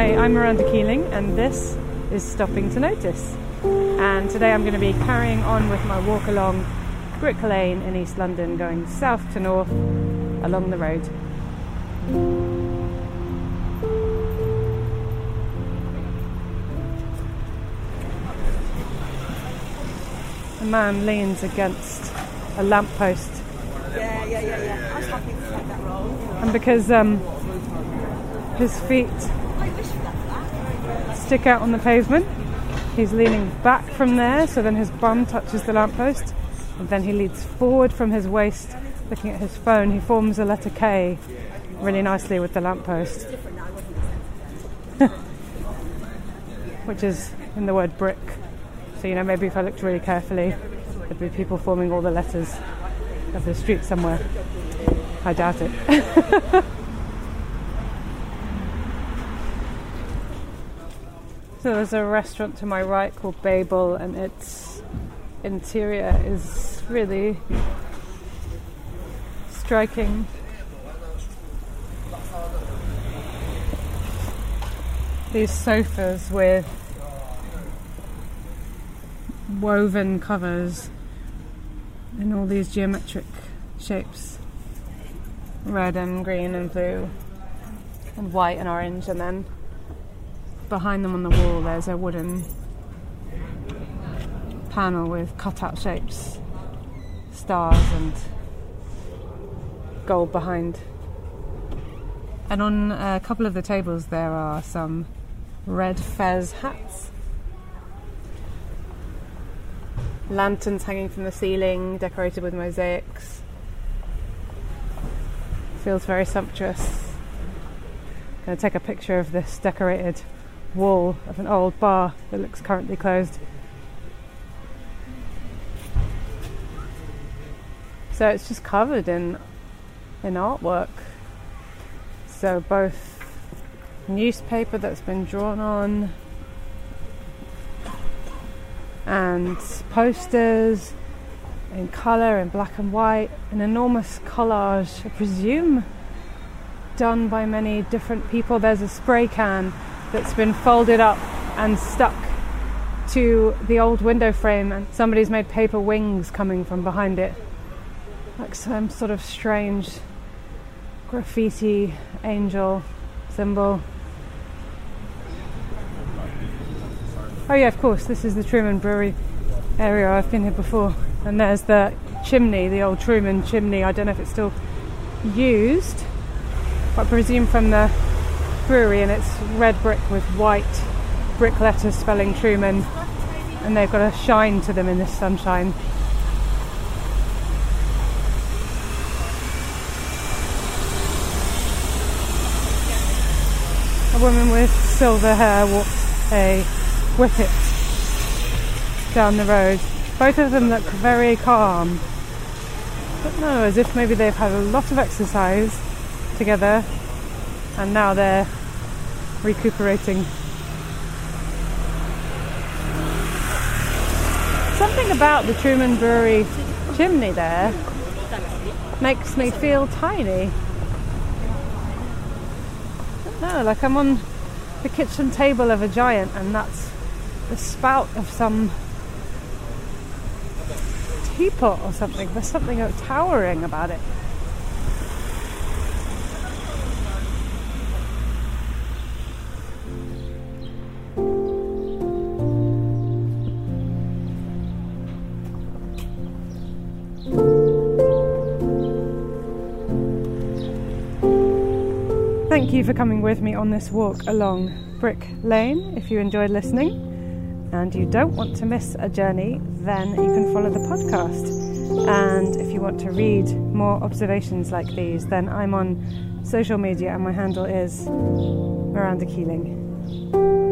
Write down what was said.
Hi, I'm Miranda Keeling, and this is Stopping to Notice. And today I'm going to be carrying on with my walk along Brick Lane in East London, going south to north along the road. A man leans against a lamppost. Yeah, yeah, yeah, yeah. I was happy to take that role. And because um, his feet stick out on the pavement, he's leaning back from there, so then his bum touches the lamppost. And then he leads forward from his waist, looking at his phone. He forms a letter K really nicely with the lamppost, which is in the word brick. So, you know, maybe if I looked really carefully, there'd be people forming all the letters of the street somewhere. I doubt it. so there's a restaurant to my right called Babel, and its interior is really striking. These sofas with woven covers in all these geometric shapes red and green and blue and white and orange and then behind them on the wall there's a wooden panel with cutout shapes stars and gold behind and on a couple of the tables there are some red fez hats lanterns hanging from the ceiling, decorated with mosaics. Feels very sumptuous. Going to take a picture of this decorated wall of an old bar that looks currently closed. So it's just covered in in artwork. So both newspaper that's been drawn on, and posters in colour in black and white, an enormous collage, I presume done by many different people. There's a spray can that's been folded up and stuck to the old window frame, and somebody's made paper wings coming from behind it, like some sort of strange graffiti angel symbol. Oh yeah, of course. This is the Truman Brewery area. I've been here before, and there's the chimney, the old Truman chimney. I don't know if it's still used, but I presume from the brewery, and it's red brick with white brick letters spelling Truman, and they've got a shine to them in this sunshine. A woman with silver hair walks a whippet down the road. Both of them look very calm. But no, as if maybe they've had a lot of exercise together and now they're recuperating. Something about the Truman Brewery chimney there makes me feel tiny. No, like I'm on the kitchen table of a giant and that's the spout of some teapot or something. There's something towering about it. Thank you for coming with me on this walk along Brick Lane. If you enjoyed listening and you don't want to miss a journey, then you can follow the podcast. And if you want to read more observations like these, then I'm on social media and my handle is Miranda Keeling.